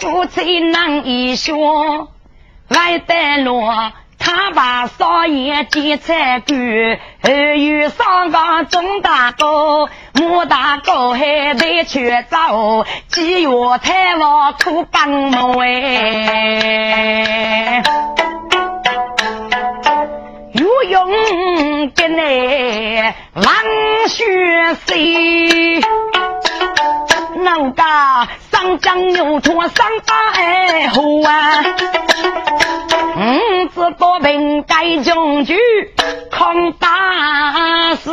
夫妻能一说，外得落。他把少爷接菜狗，后有三个钟大哥，母大哥还得去走，几月太王出帮忙哎，有用的你王学水，那个上将牛驼上大爱虎啊。五子多兵盖将军，抗大事，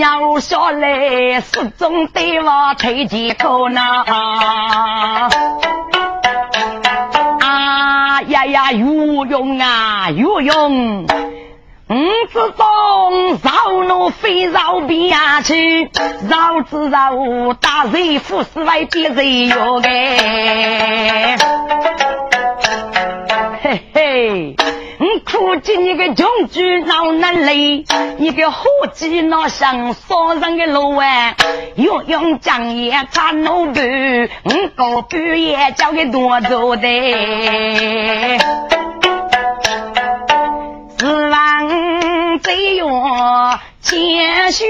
要下来始终得我推荐可呢。啊呀呀，有用啊，有用！五子中绕路飞绕边去，绕子绕大人富士外边人哟哎。嘿嘿，你苦尽你个穷举闹难累，你个伙计闹想杀人的路啊，又用江叶插奴布，我高半夜交给多做的，十万贼哟千血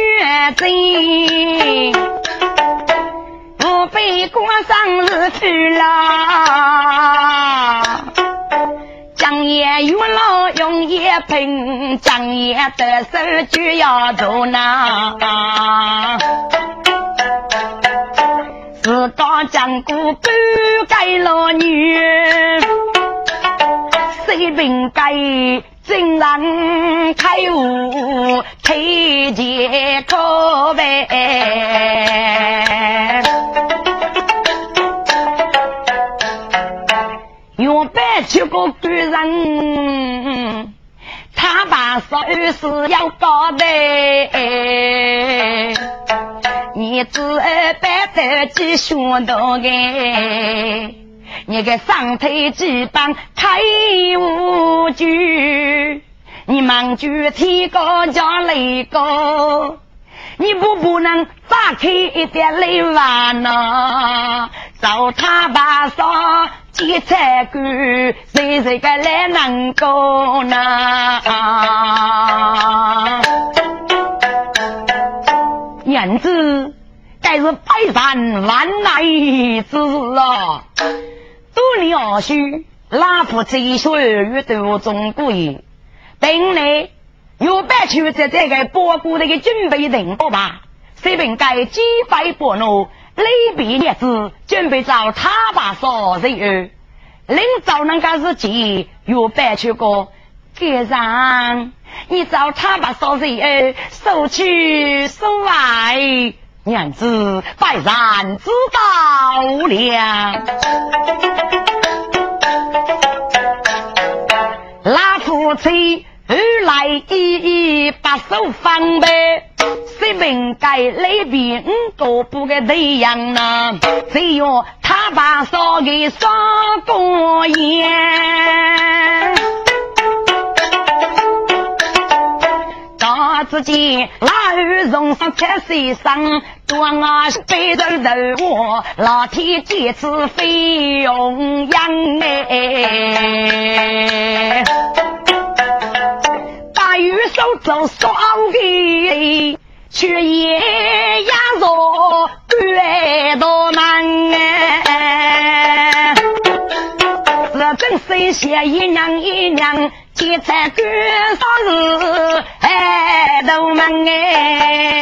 贼，不被过生日去了。江爷月老用一盆，江爷得手就要走那。自个江姑不该老女，谁明该真人开悟推荐可呗？这个女人，他把手是要搞的，你只白得几胸大个，你个上腿几棒太无惧，你忙就提高叫雷高，你不不能打开一点雷完呢？找他把手。劫财官，谁谁个来能够呢？娘子，该是百山万来之日啊！多年二许，拉夫这些月都中贵，等来有白去在这个包谷的准备定好吧？这边该几百拨奴。雷比列子准备找他把少人儿，领找那个日记又摆出个街上，你找他把少人儿收去收来，娘子百然知道了。拉夫妻二来一一把手放呗。谁明该那边五个不个对样呢？只有他把烧给烧过烟，大只见那儿容上七岁生，端啊背着头我老天几次飞用样哎，大鱼手走烧给。却也压着月多难哎，这真是些一娘一娘，劫财多少日哎都忙哎，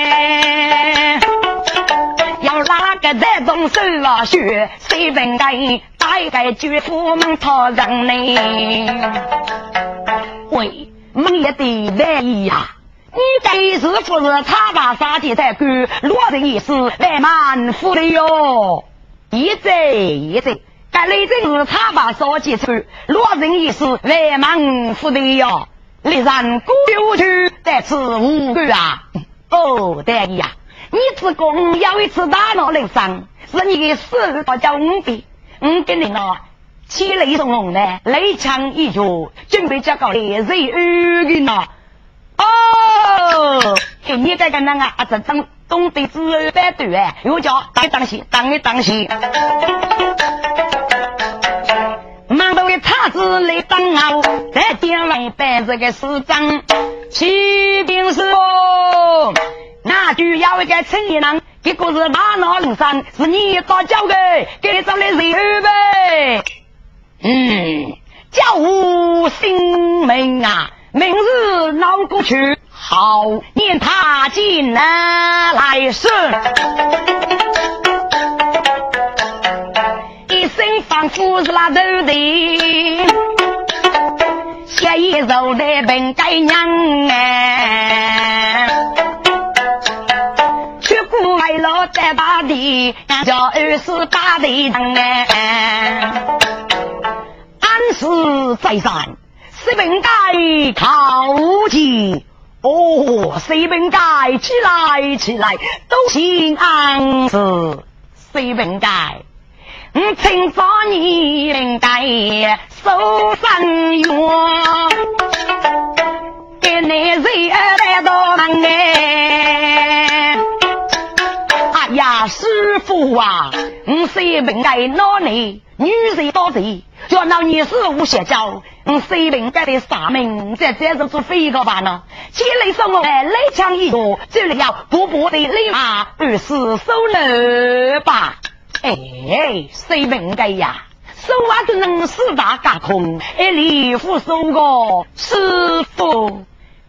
要哪个在动手啊血，谁本该大概绝夫们讨人呢？喂，猛烈的来呀！你该是不是他把杀鸡在狗，落人一死来满腹的哟？一在一在，该来真是他把杀鸡出，落人一死来满腹的哟。你让过去再吃五个啊？哦，大爷呀，你只公要一次大闹人生，是你的死到叫五百，五给你呢，气雷从容呢，雷枪一脚，准备这个烈日二个呢。哦。嘿，你这个那个啊，这当东北子二百多哎，又叫当当心，当一当心。满头的叉子来当啊，再点完一百这个市长，骑兵师傅，那就要一个陈一郎，这个是马脑龙山，是你打交的，给找来谁呗？嗯，叫我姓名啊，明日闹过去，好念他进来是。仿佛是那头的，写一首的本该娘哎，去古外老在大地，叫二十八队长哎，安是在山，谁本该靠近？哦，谁本该起来起来，都姓安是谁本该？我听说你应该受伤冤，给你人带到门哎！哎呀，师傅啊，我虽本该闹你，女人多贼，叫闹你师傅邪教，我虽本该的杀命，在这是做飞个吧呢？前来说我来枪一个，这里要步步的立马二是收了吧。哎，谁问该呀？手腕都能四大架空，哎，李夫说个师傅，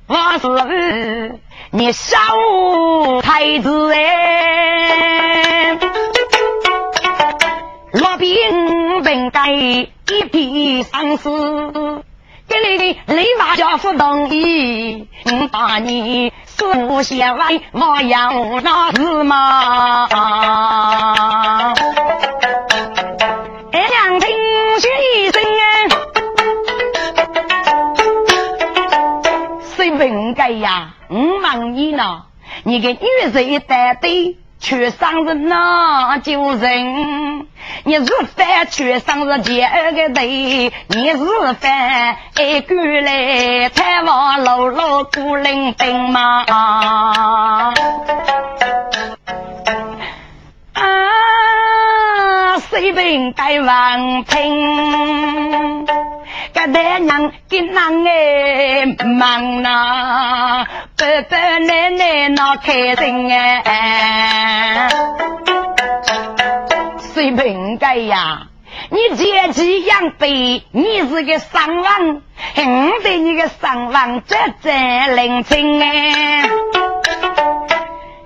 我是你小太子哎，罗宾本该一笔三思。给你的立马就不同意，把你书写完，我要那是嘛？哎，两听学一声啊，谁问该呀？我问你呢，你个女人带队。去生日那就人，你是犯去生日第二个队，你是犯一个来探望姥姥孤零零吗？啊，谁本该王平？个大娘跟男哎忙呐，爸爸奶奶闹开心哎，谁平该呀？你阶级养卑，你是个商王，我对你个商王这真领情哎。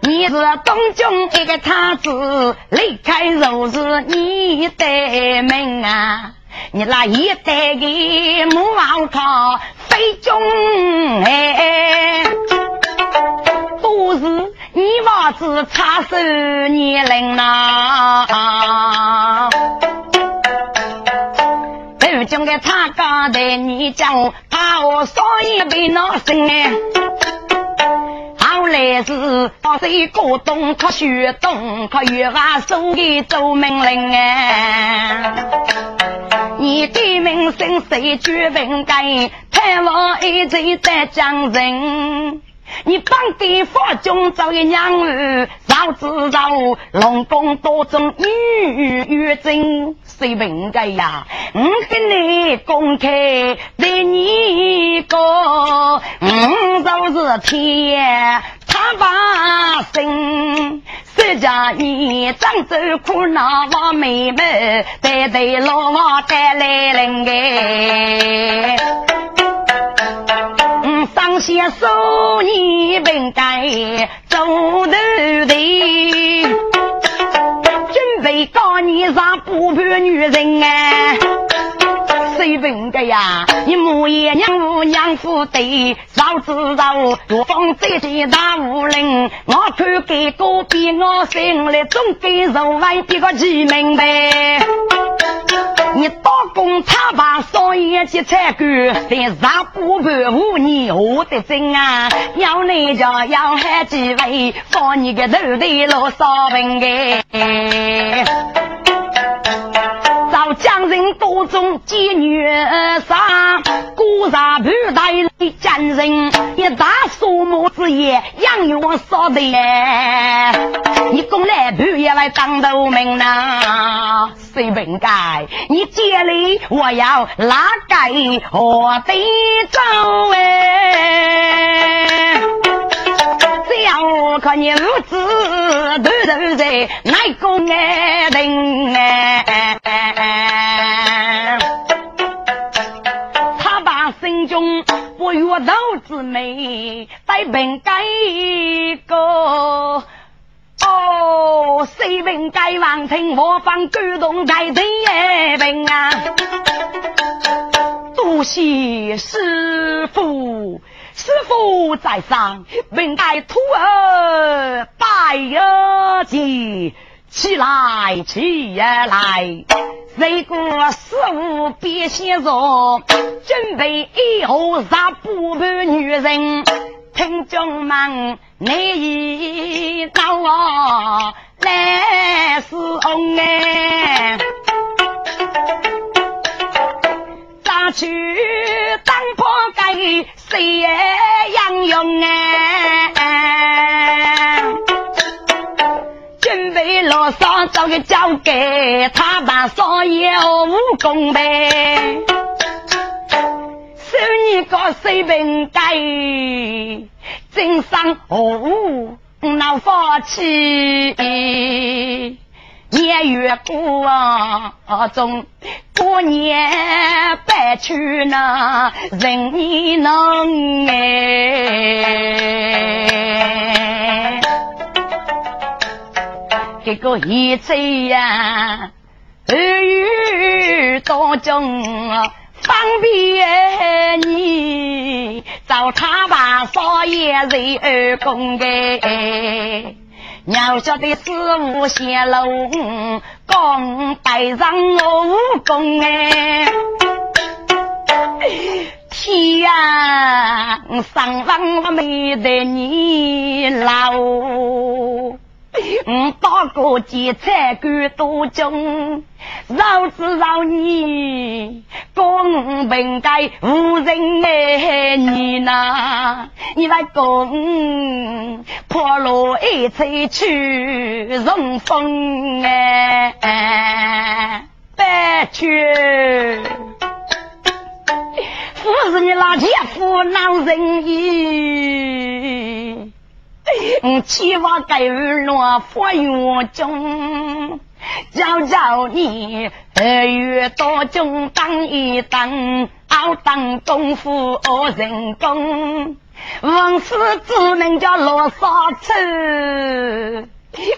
你是东京一个太子，离开如是你的命啊。你那一代的木王靠非中哎，都是你娃子插手年龄呐。北京的他刚的你讲，他我少一辈闹心哎。后来是到谁过冬，可学冬，可月娃送给做命令哎。你的名声谁举本该？太王一直在讲人。你帮的佛中找一娘儿，早知道龙宫多种女玉珍，谁本该呀？我跟你公开对你个，我就是天他把心。这家你漳州苦恼我妹妹，代代老王带来人哎。上线收你本该走头的，准备告你上不判女人哎。谁问的呀？你母爷娘母娘夫对，早知道我放这些大武林，我看给隔壁我心里总给肉丸比个几明白。你到工他把少爷去采购，在上不盘五年何得真啊？要你家要喊几位，放你个头的老少平哎。早将人。多中见女杀，孤杀不带的奸人，一大数目之夜，养育少的，你公来不也来当头名呐？谁本该？你接里我要拉该我得走哎！只要我看你如此都都在哪个爱人哎？不悦斗之美带本该个。哦，谁问该王庭我方感动在天平啊？多谢师傅，师傅在上，问该徒儿拜有吉，起来起来，谁过师傅别先说，准备以后杀不盘女人。听众们，你一到我来是红哎，咋去当破盖谁也杨勇哎，准备罗上找个交给他把所有武功呗。你个水平盖，真上哦，闹发气。年月过啊中，过年白去那人你能哎，这个一切呀，儿语当中。方便你找他把少爷人二公哎，要晓得师傅显露，刚带上我武功哎，天呀，上上我没得你老。我打过劫财官多中，饶子饶你公平该无人爱你呐！你来公破路一吹去容风哎，白去。夫是你老姐夫恼人意。我期望该日落佛院中，教教你二月多中当一当，熬当功夫学人工，往事只能叫罗刹车。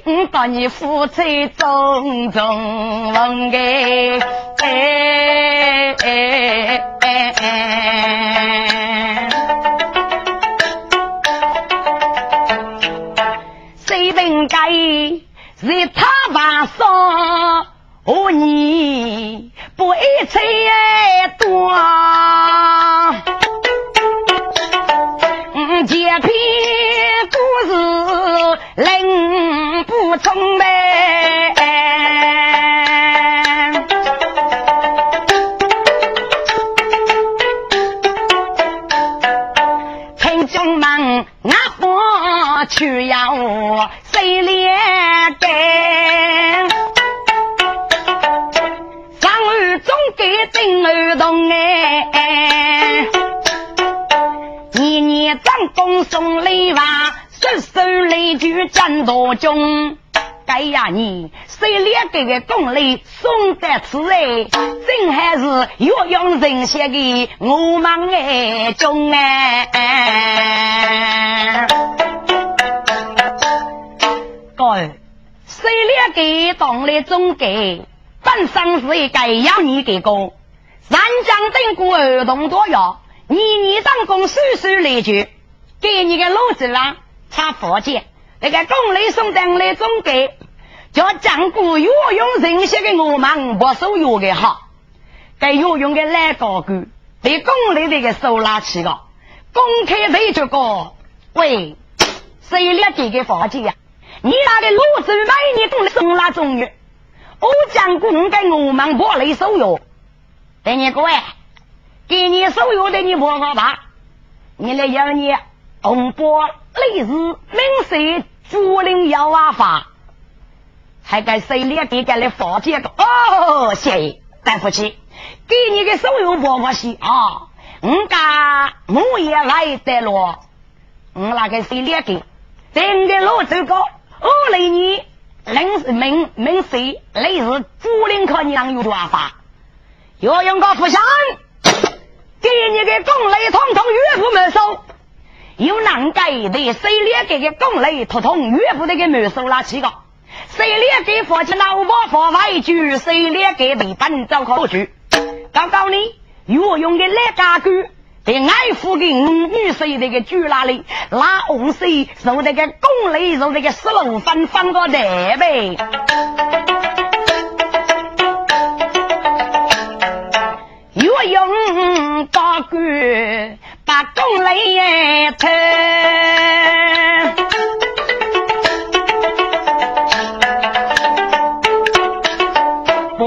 我把你付出种种恩本。该是他把说，和你不一切多，这篇故事令不去要。谁连根？上儿总给真儿动哎，年年张公送礼娃，手手礼具真多重。哎呀，你谁连这个公礼送得此哎，真还是岳阳人写的我们爱中哎。该谁了给当了。总给，本身是一个养你给工，三江等过儿童多药，年年当工岁岁来绝，给你个老子啦，差福建那个公里送当了总给，叫讲过游泳人些的我们不收药的好，该游泳的来高官，被公里那个收拉起了，公开对这个喂，谁了给个福建呀？你那个路子每年都送那中药，我讲过，我跟我们不来收药，等你各位，给你手有的你摸摸吧，你来养你红波雷日明水竹林摇啊发，还该谁脸给给来发这个？哦，谢对不起，给你个手有摸摸西啊，我家木也来得了，我那个谁脸给，整个路走高，我来你。临时明明谁雷是竹林可娘有办法？要用个福相，给你个公雷统统岳父没收，有难改的谁连给个公雷统统岳父那个没收了七个？谁连给父亲老婆发外句？谁连给被本找好句？刚刚呢，我用的那家具。在爱附近女婿那个猪那里，拉红色受那个公雷，受那个十六分分个台呗。又用高杆把公雷推，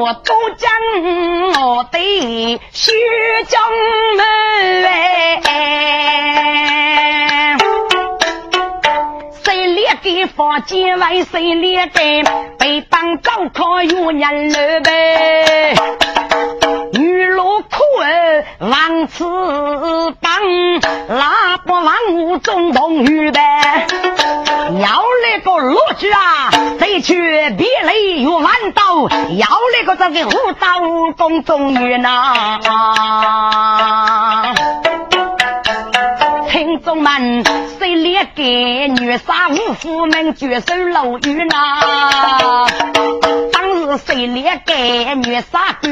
我都将我的虚将门。房间外谁列队，被当高考有人了呗。女路苦儿王翅膀，拉不王屋中同雨呗。要那个罗举啊，去别雷又弯刀，要那个这个武道宫中雨呐。听众们，谁列给女杀五夫们举手露雨呢？当日谁列给女杀官？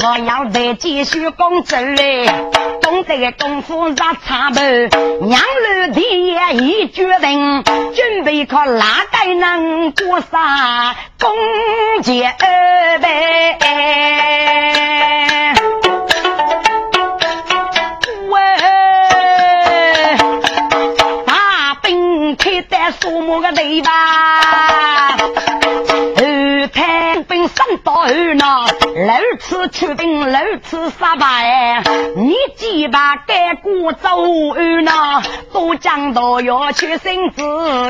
我要再继续工作嘞，懂得功夫 rat 差不？娘老爹也已决定，准备靠哪个能过杀公节呗？数目个对吧？二太兵三到二呢，六次出兵，六次失败。你几把该过走二呢？都讲到要去生子，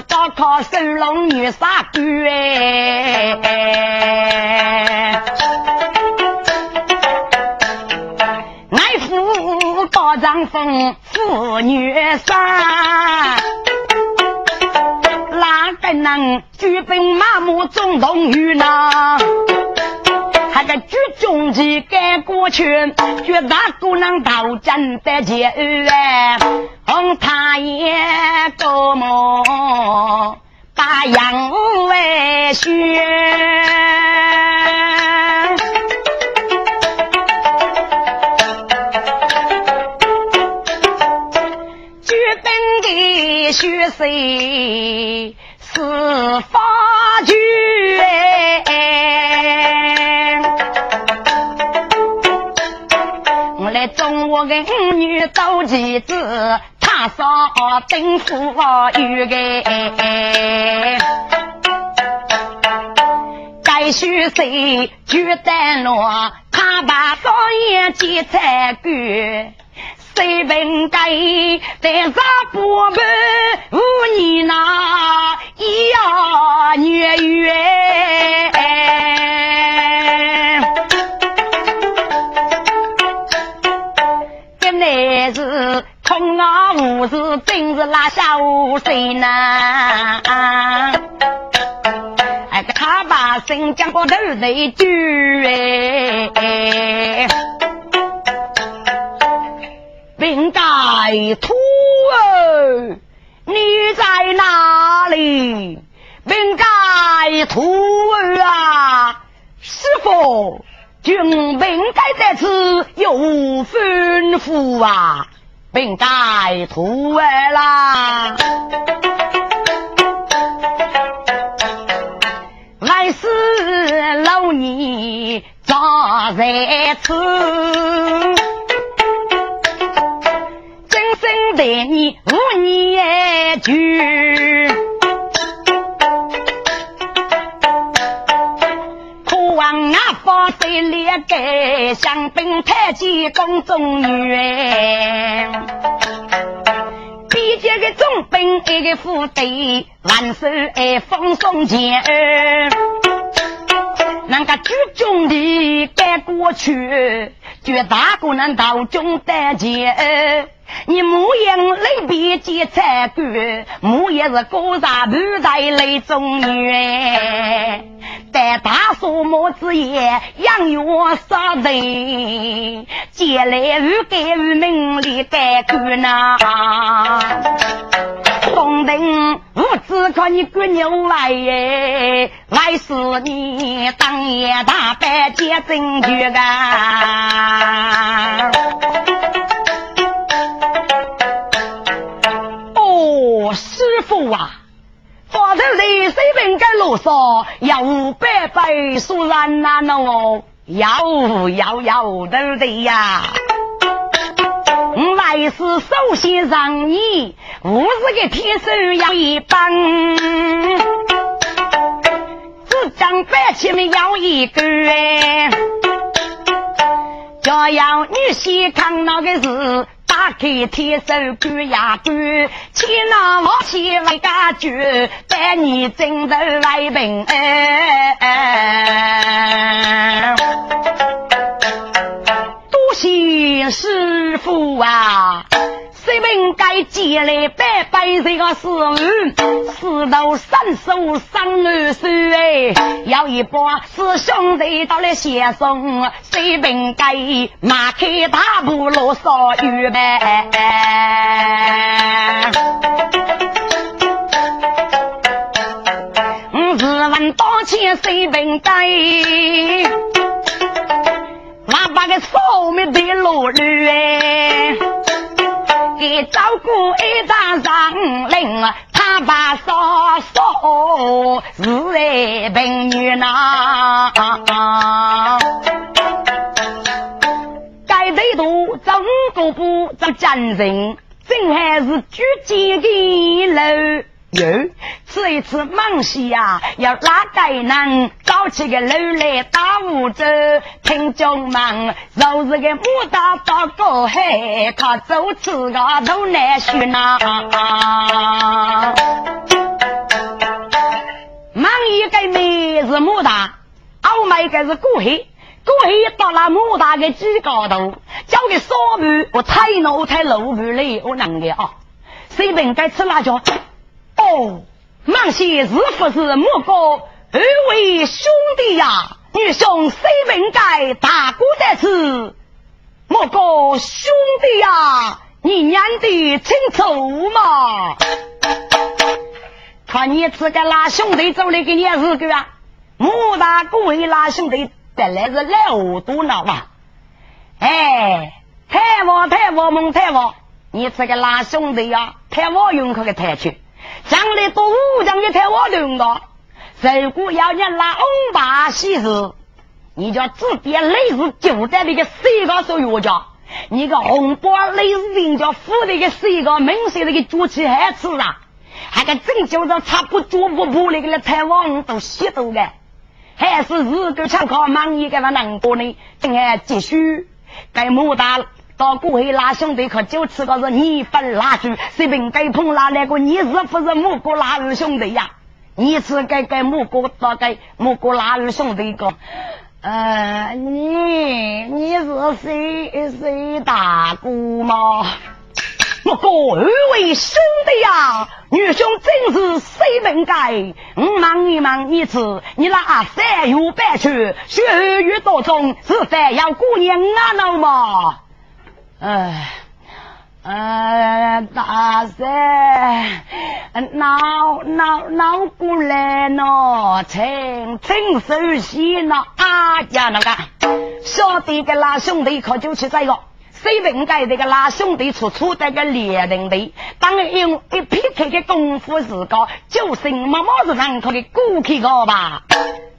高考收龙女杀官。爱父高丈风，妇女杀。能举兵马目总动员呐，还个举中旗盖过去，举大姑娘到阵的接哎，红太爷多么把杨为选，举兵的血色。是法剧我来中我的五女斗妻子，他说丁富有个，该许谁举得落，他把少爷接才过。谁问该在啥部门？五年那一呀月月，这乃是空啊无事，真是拉下无水呢。哎，他把新疆过头来住哎。兵该土儿，你在哪里？兵该土儿啊，师傅，军兵该在此有吩咐啊，兵该土儿啦，来世老你咋在此？待你五年久，苦望那方谁列给香槟太极宫中女？比这个总兵一个副队，万岁哎封送前。那个举重的赶过去，绝大姑娘到中担前。你母婴类别接菜干，母也是高山不在泪中月。在大树木之夜，养育我杀人，借来与给与名利该干呐。东丁无知看你个牛来耶，来是你当夜大白接证据啊。师傅啊，发头的水平该路上要五百倍数人呐喏，要要要对的呀！我来是首先让你，五十个铁手要一帮，只讲百千们要一个，就要你先看那个是。打开天手卷呀卷，千难万险为家主，带你进头来平安。多谢师傅啊！谁问该借来百百这个事物？四头三手三二手哎，要一把师兄弟到来协送。谁问该马开大步路扫预备？我自问当前谁问该？哪把个扫灭的路驴哎？给照顾一张上令，他把嫂嫂是爱平女呐。该队都整个不这战人，真还是举剑的喽。哟，这一次忙西呀，要拉该人找起个楼来打五折，听众们，若是个牡丹到过海，他走此个都难选呐。忙一个妹是牡丹，后面一个是过海，过海到了牡丹的最高头，交给少妇，我太老太老妇嘞，我能的啊，谁本该吃辣椒？哦，忙些是不是莫哥二位兄弟呀？女兄虽本该大哥在此，莫哥兄弟呀，你娘的清楚嘛？看你这个拉兄弟走来给你是个啊？莫大哥为拉兄弟本来是老多了嘛？哎，太王太王蒙太王，你这个拉兄弟呀，太王用可给抬去。将来多武将一台我轮的，如果要你拉红八喜事，你就指点类似就在那个谁个手药家，你个红包类似人家府那个谁个明星那个煮起还吃啊，还个真叫着差不多不破那个来台湾都吸毒的，还是日个参考忙一个那能过呢？今天继续该莫大。到过去拉兄弟可就吃个是你分拉猪，随便该碰拉那个你是不是木哥拉二兄弟呀？你是该该木哥大概木哥拉二兄弟个？呃，你你是谁谁大姑吗？木哥二位兄弟呀，女兄真是谁本该？我忙一忙你吃，你那三月半去，血雨多中，是非要姑娘啊了吗？哎，呃，大山，闹闹闹过来喏，请请首先喏，啊呀那个，小弟个拉兄弟可就去这个，谁应该这个拉兄弟处处在个猎人的，当然用一撇开的功夫是个，就是么么子上可的过去个吧。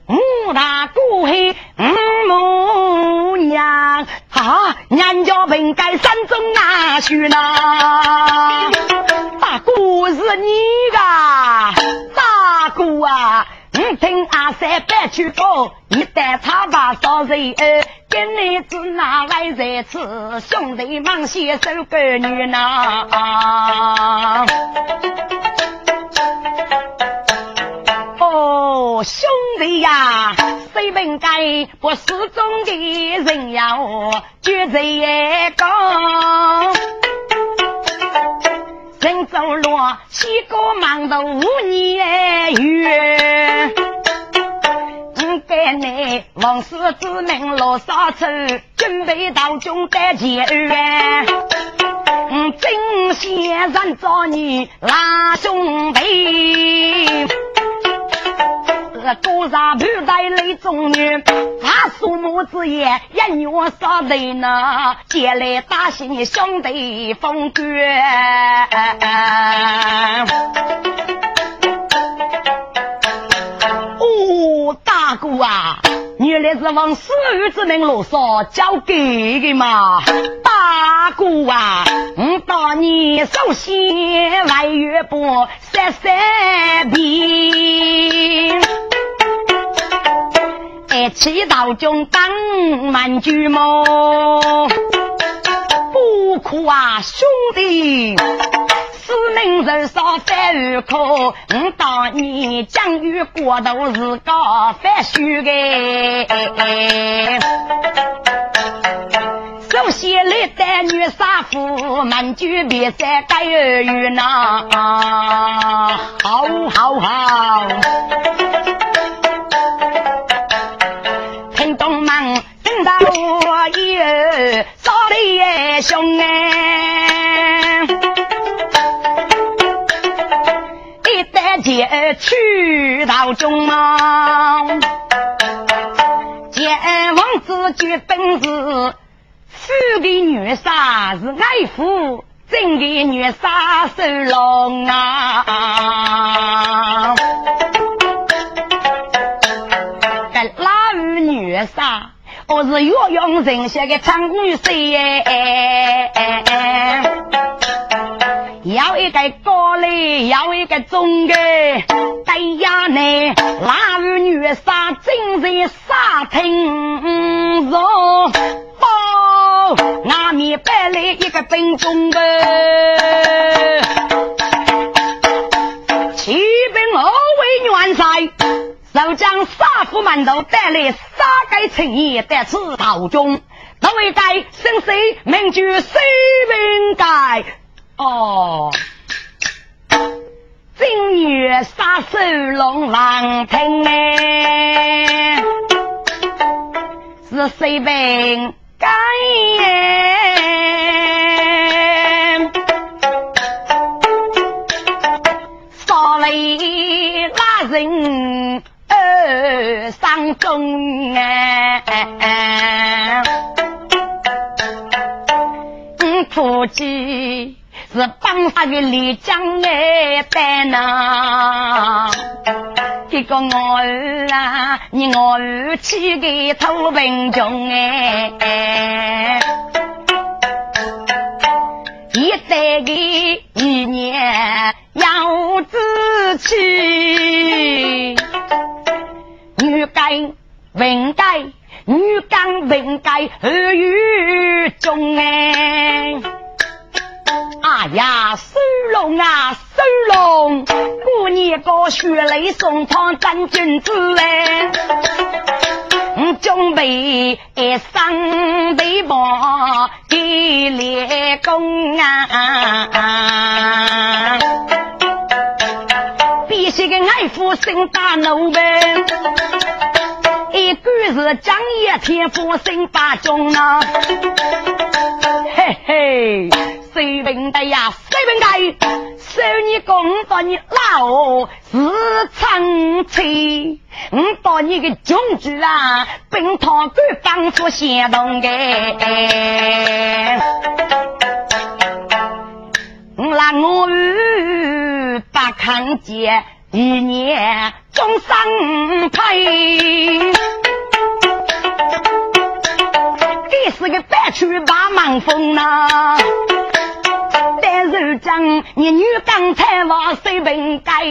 五大姑黑五母娘，啊娘家本该山中哪去呢？大姑是你个大姑啊！你听阿三来白去高，你带茶把烧水儿，给你子拿来在此，兄弟忙携手闺女呐。兄弟呀，谁本该不是中的人呀？绝这一个。人走路，七个忙到五年月。我给你王氏之命落沙处，准备到中得结缘。真先生找你拉兄弟。多少不带泪中女，他父母之言，一女杀人呢，借来打新兄弟风卷。哦，大哥啊，原来是王思雨之命罗嗦交给的嘛，大哥啊，我当年首先来月波三三遍。祈祷中当满句梦，不哭啊，兄弟！四名人少犯二可，我当年将与国都是个犯虚的。首先来带女杀夫，满句比赛该儿语呢，好好好。兄哎，一旦结去到中嘛，见王子举本事，富的女杀是爱父，真的女杀是龙啊，我是岳阳人下的长女婿，要一个高嘞，要一个中的。哎呀，呢，那位女杀正在沙厅上，包外面摆来一个兵中的，将杀父馒头带来杀该青年在此途中，都为该生死名句谁明该？哦，今月杀手龙王听哎，是谁明该？杀来那人。上中哎，嗯，估计是帮他的李江来担呐。这个我儿啊，你我儿娶个土贫穷哎，一代的一年要自娶。文该，女干文该何于中哎？哎呀，收龙啊，收龙！过年个血泪送汤真君子哎！我准备上对帮给立功啊！必须给爱父生大怒呗！一个是张爷天父生八中啊！嘿嘿，谁问的呀？谁问的？收你公道你老是长气，我到你的穷举啊，本堂官帮助行动的，我拉我儿把看见。一年终生配，这是个白去把忙风呐。但如今生，你女刚才往水边盖，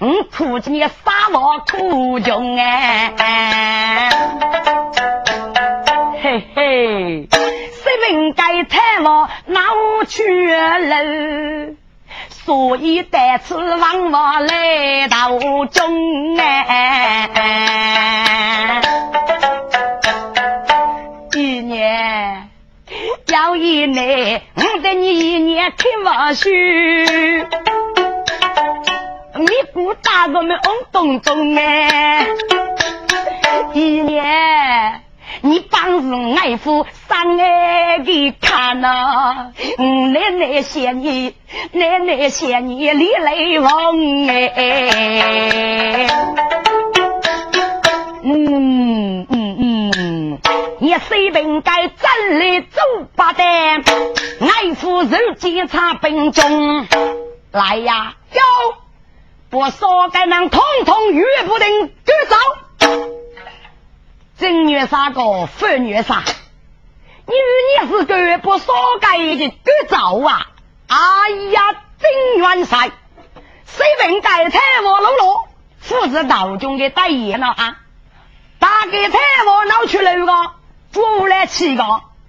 我苦着你沙漠苦穷哎，嘿嘿，水边盖太往哪去了？所以带此往往来到中哎，一年。要一年，我带你一年看望书，你不打我们红咚咚哎！一年，你帮助爱父上爱的看呐，奶奶谢你，奶奶谢你李雷锋哎！嗯嗯嗯。你随便该站立走八的，爱夫人检查兵中来呀！哟，不说该能统统约不定赶走。正月三个，反月三，你你是个不说该的赶走啊！哎呀，真元帅，随便该太我喽喽，父子道中的大爷了啊！大给太我闹出来个。过来七个，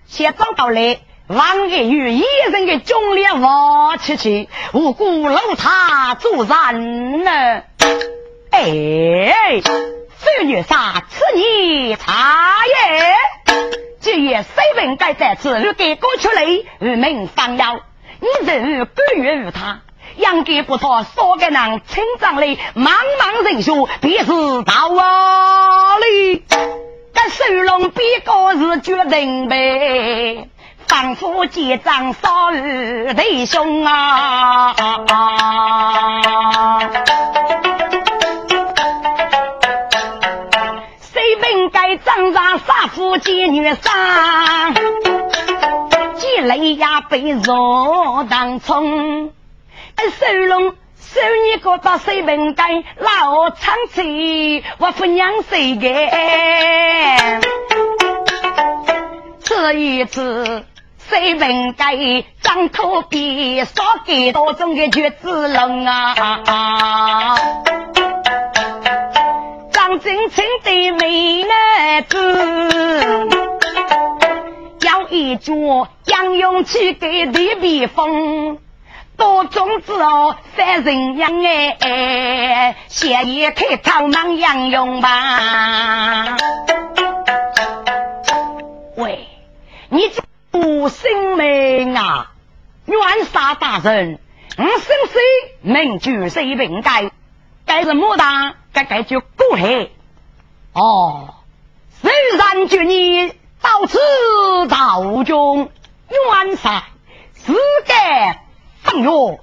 先找到来，王爷与一人的忠烈王七七，无辜楼他做人呢。哎，这女杀此你茶叶，今夜谁人该在此？如给过出来，与民方要，你人不悦于他，养给不错，说给人清长的茫茫人数，必是到里。这收拢比高是决定呗，仿佛结账少日弟兄啊！谁本该账上杀夫妻女伤，积累呀被肉当葱，收拢。手你个到水盆盖，老长嘴，我不娘谁个？吃一次水盆盖，张口闭，少给多种的橘子龙啊！张真清的美男子，要一脚杨勇气给地避风。多种子哦，三人养哎，先一开草莽养用吧。喂，你这不姓名啊？元杀大人，我姓谁？名举谁平该？该是莫大，该该就过海。哦，虽然就你到此道中，元杀是该。朋友，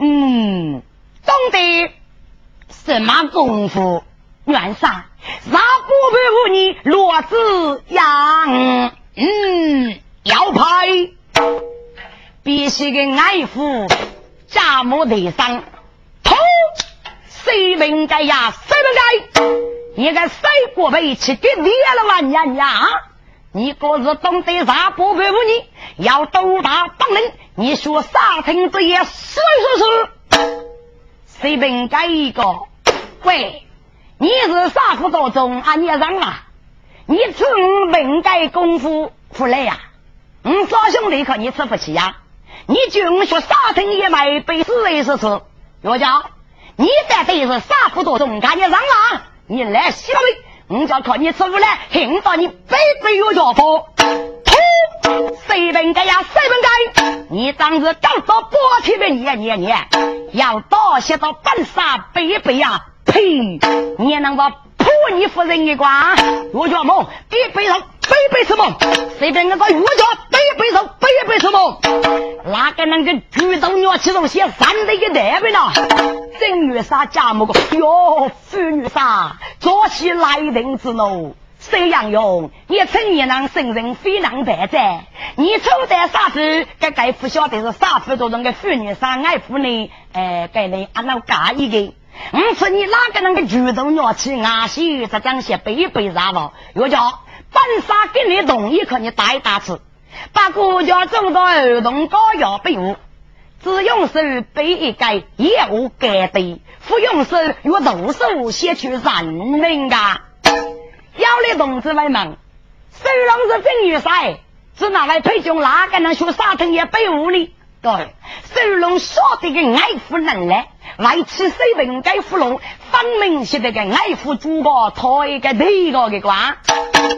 嗯，懂得什么功夫？元杀，啥不佩服你？罗子阳，嗯，要拍必须给爱父家母头上，谁应该呀？谁应该？你个谁过辈去给灭了万年呀？你可是懂得啥不佩服你？要斗大帮人。你说啥听这也是是是，随便改一个。喂，你是啥副道中啊？你让了，你纯本改功夫出来呀？我少兄弟可你吃不起呀？你就说啥听也买杯四一试试。我讲，你这辈子啥副道中？看你让了，你来小妹，我叫靠你吃不来，听到你背背有家伙。谁本该呀？谁本该？你当时刚到八天的年年年，要多些到半山背背呀！呸！你能把你夫人一关？我叫梦，一背上背背什么？随便那个岳家背背上背背什么？哪个能个举头鸟其中写三的一代本呢？正月杀家母个哟，妇女杀早起来人之怒。孙杨勇，你趁你能生人非能白哉？你处在啥子？该该不晓得是啥子多人的妇女啥爱妇呢？哎，该你俺老家一个。我说你哪个能个主动拿起阿西这张些背背啥了？又叫本杀给你同意，可你打一打次，把国家走到儿童高压队伍，只用手背一盖，也无盖的；不用手用徒手写出人命啊！要你同志们们，虽然是正月赛，只拿来推荐哪个能学沙腾也背屋里。对，收拢晓得个爱护能力，为此水平该富农，分明是那个爱护祖国，讨一个第一个的官，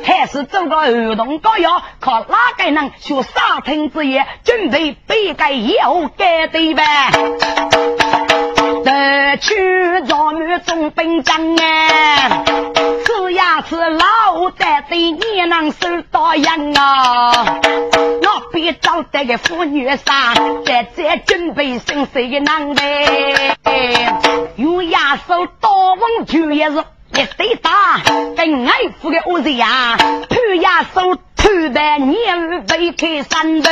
还是做个儿童膏药，靠哪个能学沙听之业，准备背个后改对呗？得去做女总兵将啊，吃呀吃老得的你能收到样啊？我别找这个妇女上，在这准备生死的难呗。用牙手刀锋就也是一对打，跟爱父的儿子呀，突牙手突的年背开山的，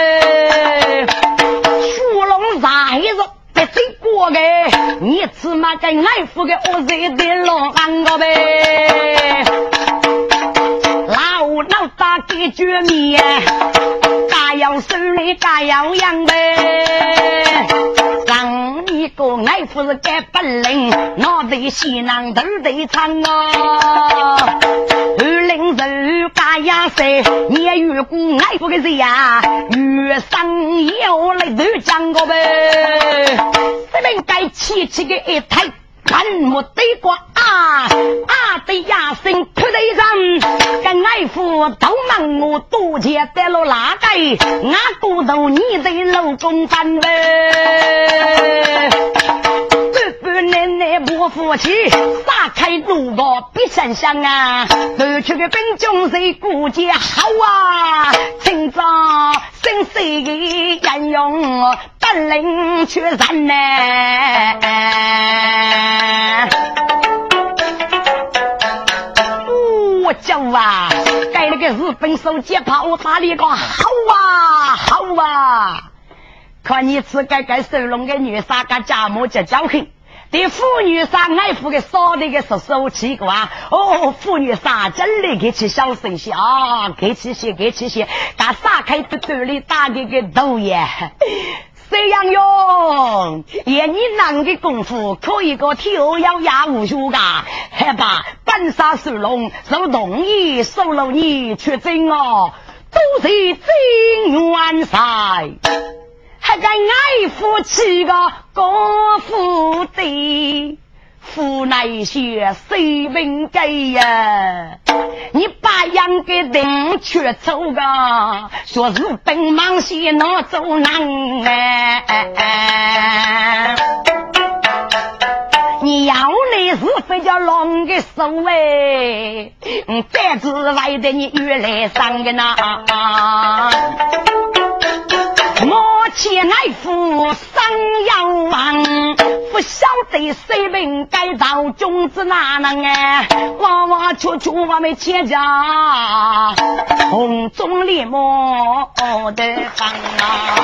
属龙啥意思？别罪过的，你起码跟爱父的儿子得老安个呗。老老大给绝灭，家要手里大要养呗。让你个爱父是个本领，脑袋西囊都得唱啊。二零二家养谁？你越过爱父的谁呀？越上要来都讲个呗。这边该起起个一台。看木对过啊啊的牙声扑得上，跟爱父都忙我多钱得了哪个？俺骨头你的老公翻呗。奶奶不服气，撒开路个别想想啊！都去个兵中谁顾家好啊？今朝生死的人用本领去人呢？我叫啊，盖那个日本手机炮打了个好啊好啊！看你吃盖盖收拢的女杀个家母就叫狠，对妇女杀爱护的少的个是手气啊！哦，妇女杀真的给起小声些啊，给起些给起些，他撒开肚兜里打的个头耶！这样用，爷你男的功夫可以个跳摇压无数噶，还把本杀收拢，受同意收了你却真哦，都是真元帅，还敢爱夫妻个功夫的。府内些谁命给呀？你把杨给定却走个，说是本忙些拿走难哎。你要你是非叫龙的手哎，再之外的你越来伤的呐。我前来夫生要王，不晓得谁命改造种子哪能哎？娃娃处处我们千家红中烈魔的方啊！